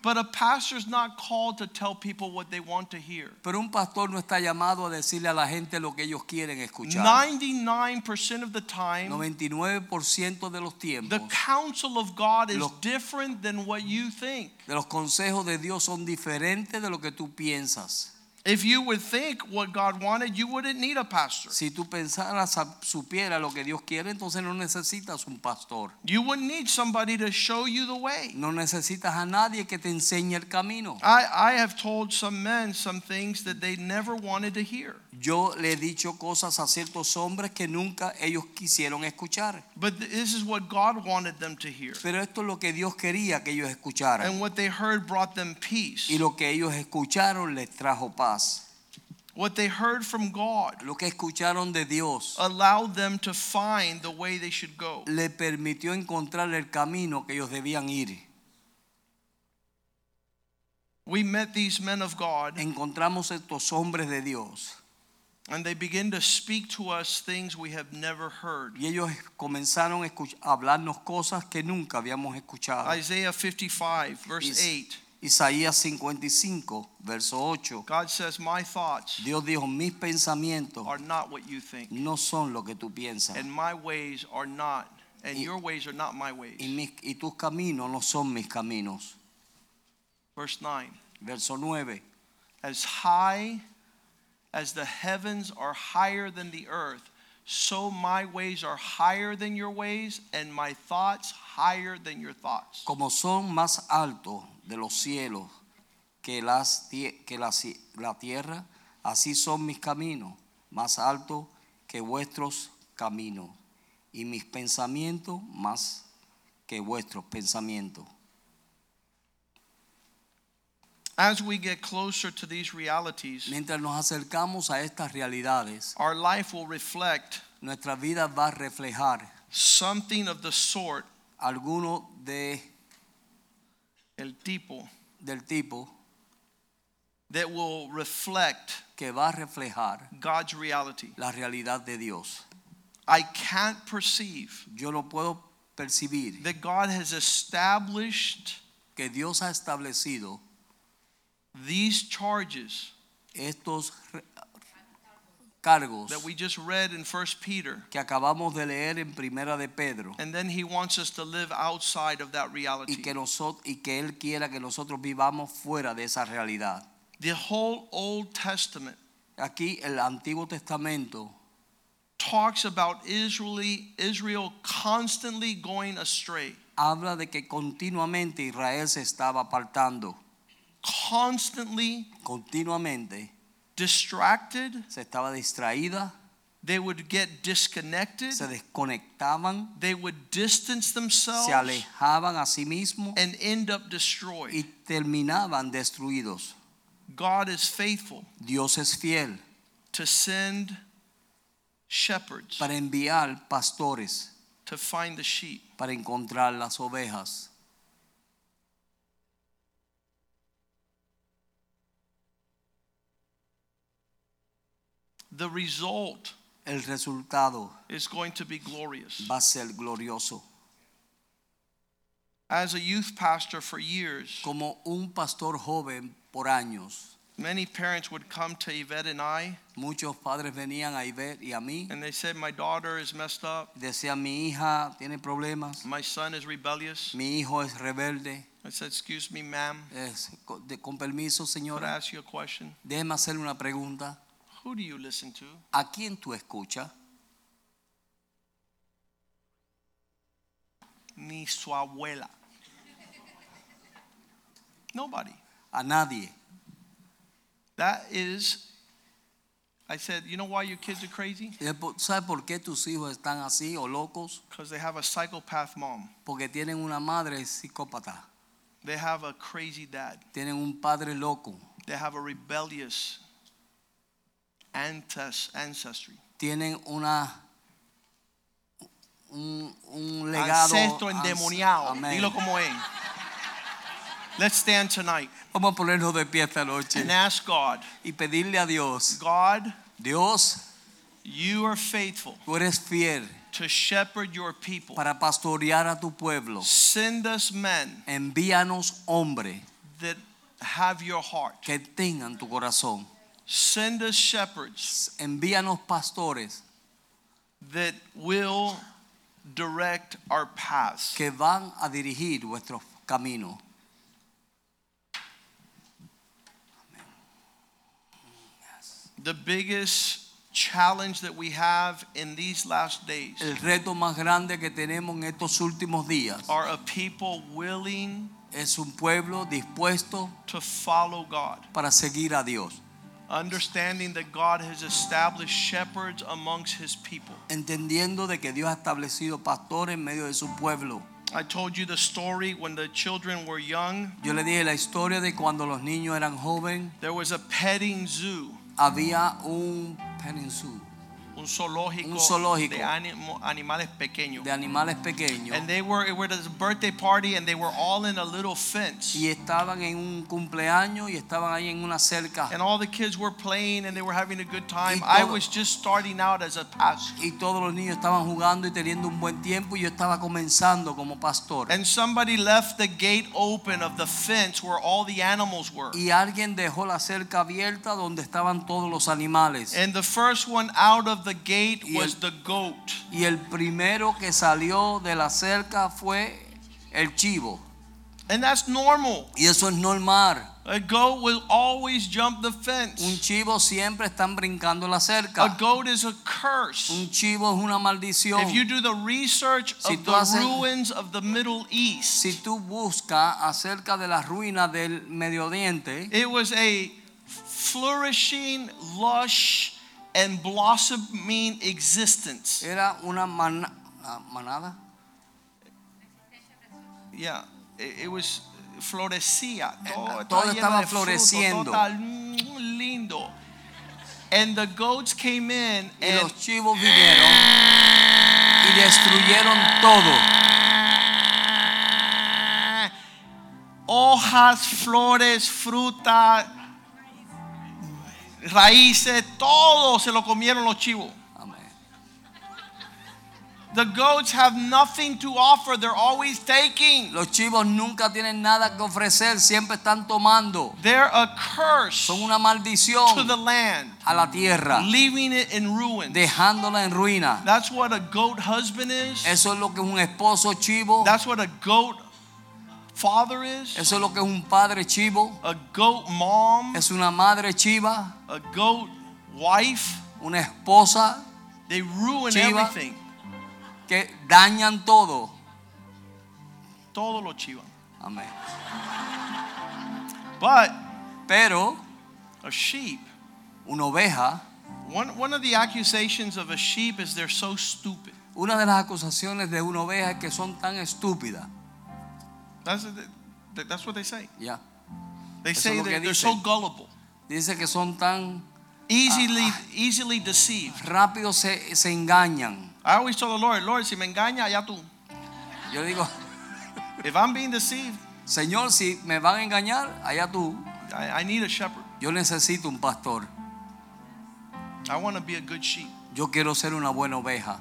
But a pastor is not called to tell people what they want to hear. Pero un pastor no está llamado a decirle a la gente lo que ellos quieren escuchar. 99% of the time, 99% de los tiempos, the counsel of God is Lo- different than what you think. de los consejos de Dios son diferentes de lo que tú piensas. If you would think what God wanted, you wouldn't need a pastor. Si tú pensaras, supieras lo que Dios quiere, entonces no necesitas un pastor. You wouldn't need somebody to show you the way. No necesitas a nadie que te enseñe el camino. I, I have told some men some things that they never wanted to hear. Yo le he dicho cosas a ciertos hombres que nunca ellos quisieron escuchar. But this is what God wanted them to hear. Pero esto es lo que Dios quería que ellos escucharan. And what they heard brought them peace. Y lo que ellos escucharon les trajo paz. What they heard from God Lo que escucharon de Dios allowed them to find the way they should go. le permitió encontrar el camino que ellos debían ir. We met these men of God Encontramos estos hombres de Dios and they begin to speak to us things we have never heard. y ellos comenzaron a, hablarnos cosas que nunca habíamos escuchado. Isaiah 55, verse 8. Isaías 55, verso 8. God says, My thoughts Dios dijo, mis pensamientos are not what you think, no son lo que tú piensas and my ways are not, and Y- your ways are not my y, ways. mis- y tus caminos no son mis caminos. Verse 9. Verso 9. As high as the heavens are higher than the earth, so my ways are higher than your ways, and my thoughts higher than your thoughts. Como son más altos de los cielos que, las, que la, la tierra, así son mis caminos, más altos que vuestros caminos, y mis pensamientos más que vuestros pensamientos. As we get closer to these realities, Mientras nos acercamos a estas realidades, our life will reflect nuestra vida va a reflejar something of the sort, alguno de, el tipo, del tipo that will reflect que va a reflejar God's reality. la realidad de Dios. I can't perceive yo no puedo percibir that God has established que Dios ha establecido these charges estos cargos that we just read in 1 Peter. que acabamos de leer en Primera de Pedro And then he wants us to live outside of that y reality. que nosotros y que él quiera que nosotros vivamos fuera de esa realidad. The whole Old Testament Aquí el Antiguo Testamento talks about Israeli, Israel constantly going astray, habla de que continuamente Israel se estaba apartando, constantly continuamente distracted. se estaba distraída, They would get disconnected. se desconectaban, They would distance themselves se alejaban a sí mismos and end up destroyed. y terminaban destruidos. God is faithful Dios es fiel to send shepherds para enviar pastores to find the sheep. para encontrar las ovejas. The result El resultado is going to be glorious. va a ser glorioso. As a youth pastor for years, Como un pastor joven por años, many parents would come to Yvette and I muchos padres venían a Ivette y a mí, and they said, My daughter is messed up. decían mi hija tiene problemas, My son is rebellious. mi hijo es rebelde. I said, Excuse me, ma'am. Es- con, de- con permiso, Could I señora, ask you a question? déjeme hacerle una pregunta. Who do you listen to? ¿A quién tú escuchas? Ni su abuela. Nobody. A nadie. That is, I said, you know why your kids are crazy? Eh, y es por- ¿Sabe por qué tus hijos están así o locos? Because they have a psychopath mom. Porque tienen una madre psicópata, They have a crazy dad. tienen un padre loco, They have a rebellious ancestry. tienen una un, un legado Ancestro endemoniado. Amén. Dilo como es. Let's stand tonight Vamos a ponernos de pie esta noche and ask God, y pedirle a Dios, God, Dios, you are faithful tú eres fiel to shepherd your people. para pastorear a tu pueblo. Send us men Envíanos hombres that have your heart. que tengan tu corazón. Send us shepherds Envíanos pastores that will direct our paths. que van a dirigir vuestros caminos. The biggest challenge that we have in these last days El reto más grande que tenemos en estos últimos días are a people willing es un pueblo dispuesto to follow God, para seguir a Dios, understanding that God has established shepherds amongst his people. entendiendo de que Dios ha establecido pastores en medio de su pueblo. I told you the story when the children were young. Yo le dije la historia de cuando los niños eran jóvenes, There was a petting zoo, había un petting zoo un zoológico, Un zoológico. de animo- animales pequeños. de animales pequeños And they were, it was a birthday party and they were all in a little fence. y estaban en un cumpleaños y estaban ahí en una cerca And all the kids were playing and they were having a good time. Y I todo- was just starting out as a pastor. y todos los niños estaban jugando y teniendo un buen tiempo y yo estaba comenzando como pastor. And somebody left the gate open of the fence where all the animals were. Y alguien dejó la cerca abierta donde estaban todos los animales. And the first one out of the gate Y was the goat. Y el primero que salió de la cerca fue el chivo. And that's normal. Y eso es normal. A goat will always jump the fence. Un chivo siempre están brincando la cerca. A goat is a curse. Un chivo es una maldición. If you do the research Si of the haces- ruins of the Middle East, Si tú buscas acerca de las ruinas del Medio Oriente, it was a flourishing, lush, and blossoming existence. era una mana- ah, manada. Yeah, it, it was florecía. Todo, todo estaba fruto, floreciendo. mm, lindo. And the goats came in Y and los chivos vinieron y destruyeron todo. hojas, flores, fruta, raíces, todo se lo comieron los chivos. The goats have nothing to offer, they're always taking. Los chivos nunca tienen nada que ofrecer, siempre están tomando. They're a curse Son una maldición to the land, a la tierra, leaving it in ruins. dejándola en ruina. That's what a goat husband is. Eso es lo que es un esposo chivo. That's what a goat father is. Eso es lo que es un padre chivo. A goat mom, Es una madre chiva, a goat wife. una esposa They ruin Chiva. everything. que dañan todo. Todo lo chivan. Amén. But Pero a sheep, una oveja, one, one of the accusations of a sheep is they're so stupid. una de las acusaciones de una oveja es que son tan estúpidas. That's, that's what they say. Yeah. They Eso say es lo que that they're so gullible, Dice que son tan easily, ah, ah, easily deceived. rápido se, se engañan. I always tell the Lord, Lord, si me engaña, tú. Yo digo, If I'm being deceived, Señor, si me van a engañar, allá tú. I, I need a shepherd. Yo necesito un pastor. I want to be a good sheep. Yo quiero ser una buena oveja.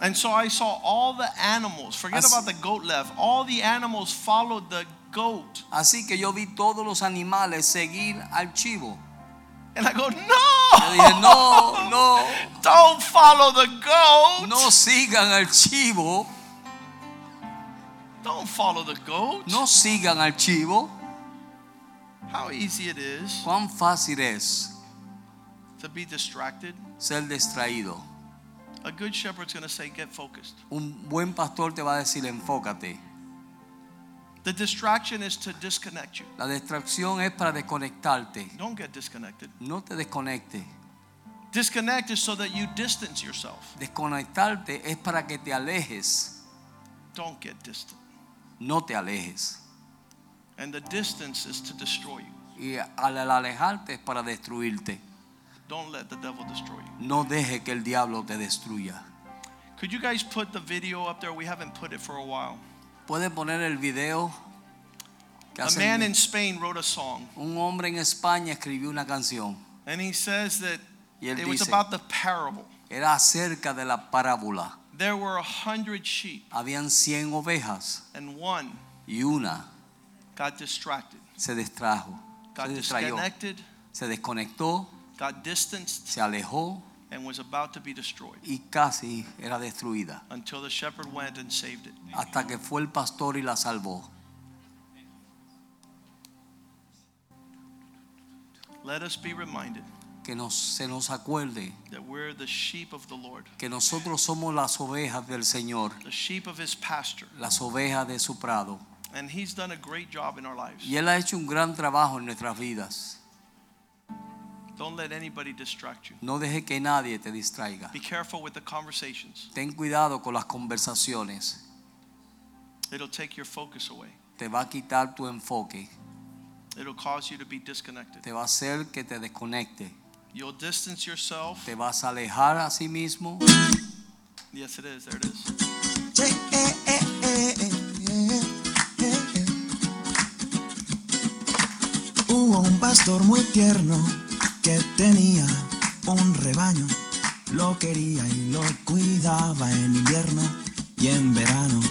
And so I saw all the animals. Forget Así- about the goat left. All the animals followed the goat. Así que yo vi todos los animales seguir al chivo. And I go, Yo dije, no, no, no, don't follow the goat. no sigan al chivo. Don't follow the goat. No sigan al chivo. How easy it is Cuán fácil es to be distracted. ser distraído. A good shepherd's going to say, get focused. Un buen pastor te va a decir, enfócate. The distraction is to disconnect you. La distracción es para desconectarte. Don't get disconnected. No te desconectes. Disconnect is so that you distance yourself. Desconectarte es para que te alejes. Don't get distant. No te alejes. And the distance is to destroy you. Y al alejarte es para destruirte. Don't let the devil destroy you. No deje que el diablo te destruya. Could you guys put the video up there? We haven't put it for a while. Puede poner el video A man in Spain wrote a song, un hombre en España escribió una canción and he says that it was dice about the parable. era acerca de la parábola. There were a hundred sheep, Habían 100 ovejas and one y una got distracted, se distrajo, got se se desconectó, got distanced, se alejó and was about to be destroyed y casi era destruida until the shepherd went and saved it. hasta que fue el pastor y la salvó. Let us be reminded Que nos, se nos acuerde that we're the sheep of the Lord, que nosotros somos las ovejas del Señor, the sheep of his pasture, las ovejas de su prado. and he's done a great job in our lives. Y Él ha hecho un gran trabajo en nuestras vidas. Don't let anybody distract you. No deje que nadie te distraiga. Be careful with the conversations. Ten cuidado con las conversaciones. It'll take your focus away. Te va a quitar tu enfoque. It'll cause you to be disconnected. Te va a hacer que te desconecte. You'll distance yourself. Te vas a alejar a sí mismo. Yes, it is. There it is. Hubo un pastor muy tierno que tenía un rebaño, lo quería y lo cuidaba en invierno y en verano.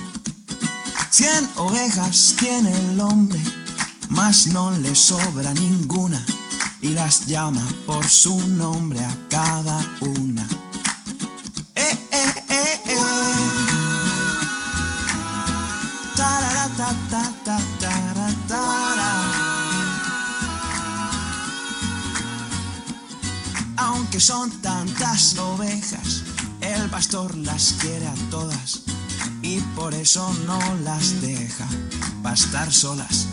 Cien ovejas tiene el hombre, mas no le sobra ninguna y las llama por su nombre a cada una. Son tantas ovejas, el pastor las quiere a todas y por eso no las deja pastar solas.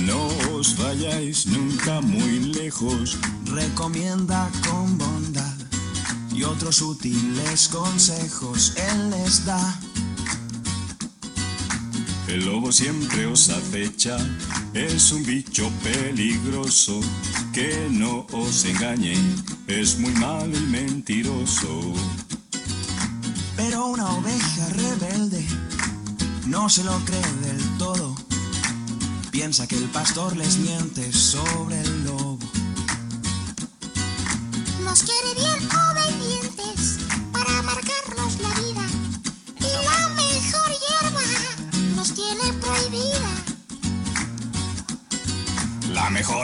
No os vayáis nunca muy lejos, Recomienda con bondad y otros útiles consejos él les da. El lobo siempre os acecha, es un bicho peligroso, que no os engañe, es muy malo y mentiroso. Pero una oveja rebelde no se lo cree del todo. Piensa que el pastor les miente sobre el lobo. Nos quiere bien,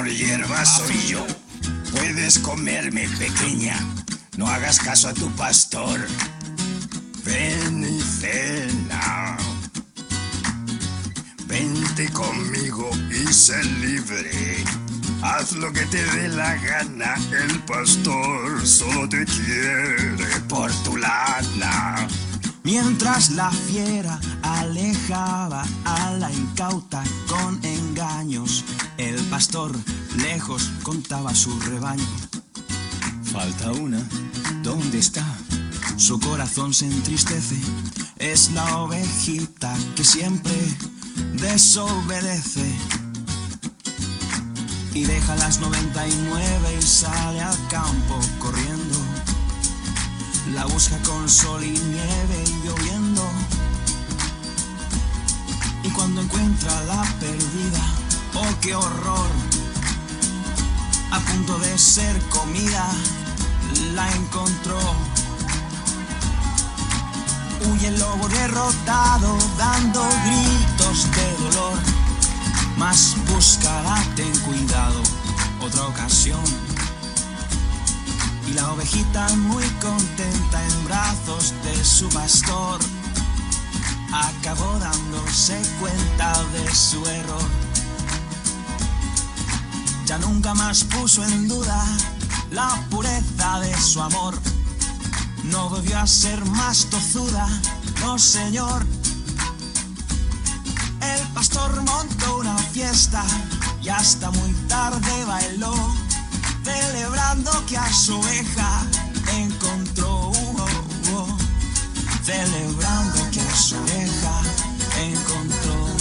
por hierba soy yo. Puedes comerme pequeña, no hagas caso a tu pastor. Ven y cena. Vente conmigo y sé libre. Haz lo que te dé la gana, el pastor solo te quiere por tu lana. Mientras la fiera alejaba a la incauta con engaños, el pastor lejos contaba su rebaño. Falta una. ¿Dónde está? Su corazón se entristece, es la ovejita que siempre desobedece. Y deja las 99 y sale al campo corriendo. La busca con sol y nieve y lloviendo. Y cuando encuentra la perdida, oh qué horror, a punto de ser comida, la encontró. Huye el lobo derrotado, dando gritos de dolor. Mas buscará, ten cuidado, otra ocasión. Y la ovejita muy contenta en brazos de su pastor acabó dándose cuenta de su error. Nunca más puso en duda la pureza de su amor. No volvió a ser más tozuda, no señor. El pastor montó una fiesta y hasta muy tarde bailó, celebrando que a su oveja encontró. oh, oh, celebrando que a su oveja encontró.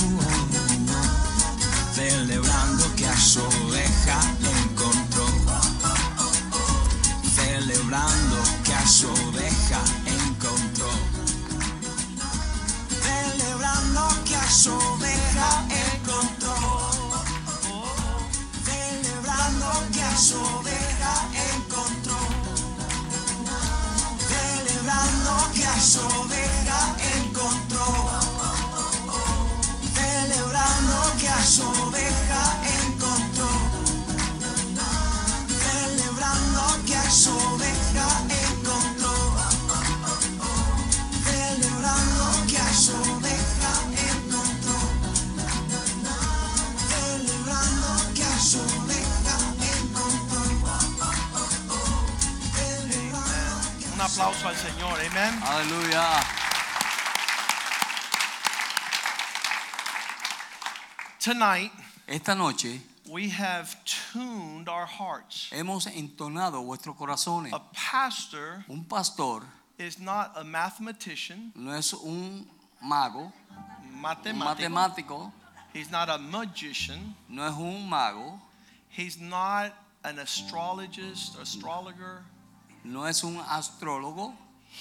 celebrando que a su Que a su oveja encontró. Celebrando que a su oveja encontró. Celebrando que a su oveja encontró. Celebrando que a su oveja encontró. Celebrando que a su oveja encontró. Aplauso al Señor, amén. Aleluya. Tonight, Esta noche we have tuned our hearts. hemos entonado vuestros corazones. A pastor Un pastor is not a mathematician, no es un mago, matemático. matemático, He's not a magician. no es un mago, He's not an astrologist, astrologer. No es un astrólogo.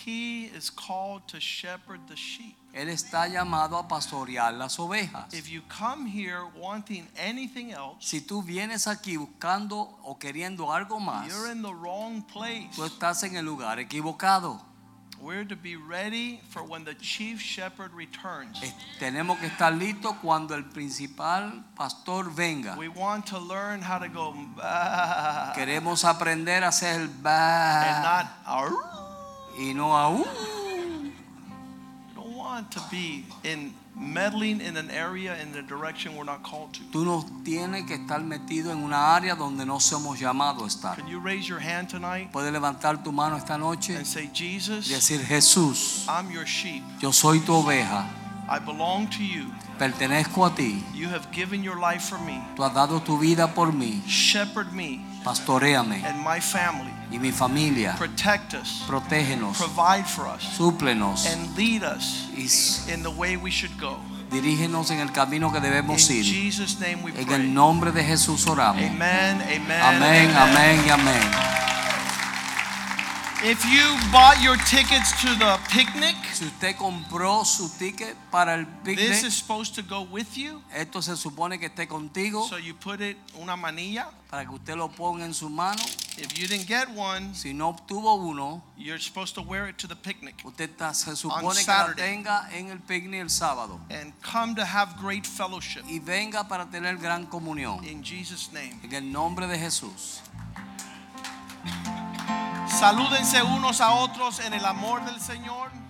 He is called to shepherd the sheep. Él está llamado a pastorear las ovejas. If you come here wanting anything else, Si tú vienes aquí buscando o queriendo algo más, you're in the wrong place. tú estás en el lugar equivocado. We're to be ready for when the chief shepherd returns. Eh, tenemos que estar listos cuando el principal pastor venga. We want to learn how to go "Bah," Queremos aprender a hacer el and ba not "Arr." y no aún. Don't want to be in meddling in an area in the direction we're not called to. Tú no tienes que estar metido en una área donde no somos llamados a estar. Can you raise your hand tonight Puedes levantar tu mano esta noche and say, y Jesus, decir, Jesús, I'm your sheep. yo soy tu oveja, I belong to you. pertenezco a ti, You have given your life for me. tú has dado tu vida por mí, Shepherd me pastoreame and my family. y mi familia, Protect us. protégenos, Provide for us. súplenos And lead us y s- in the way we should go. dirígenos en el camino que debemos ir. Jesus' name we En el nombre de Jesús oramos. Amen, Amén, amén y amén. If you bought your tickets to the picnic, Si usted compró su ticket para el picnic, this is supposed to go with you. esto se supone que esté contigo So you put it una manilla para que usted lo ponga en su mano If you didn't get one, Si no obtuvo uno, you're supposed to wear it to the picnic usted está- se supone que la tenga en el picnic el sábado and come to have great fellowship. y venga para tener gran comunión. In Jesus' name. En el nombre de Jesús. Salúdense unos a otros en el amor del Señor.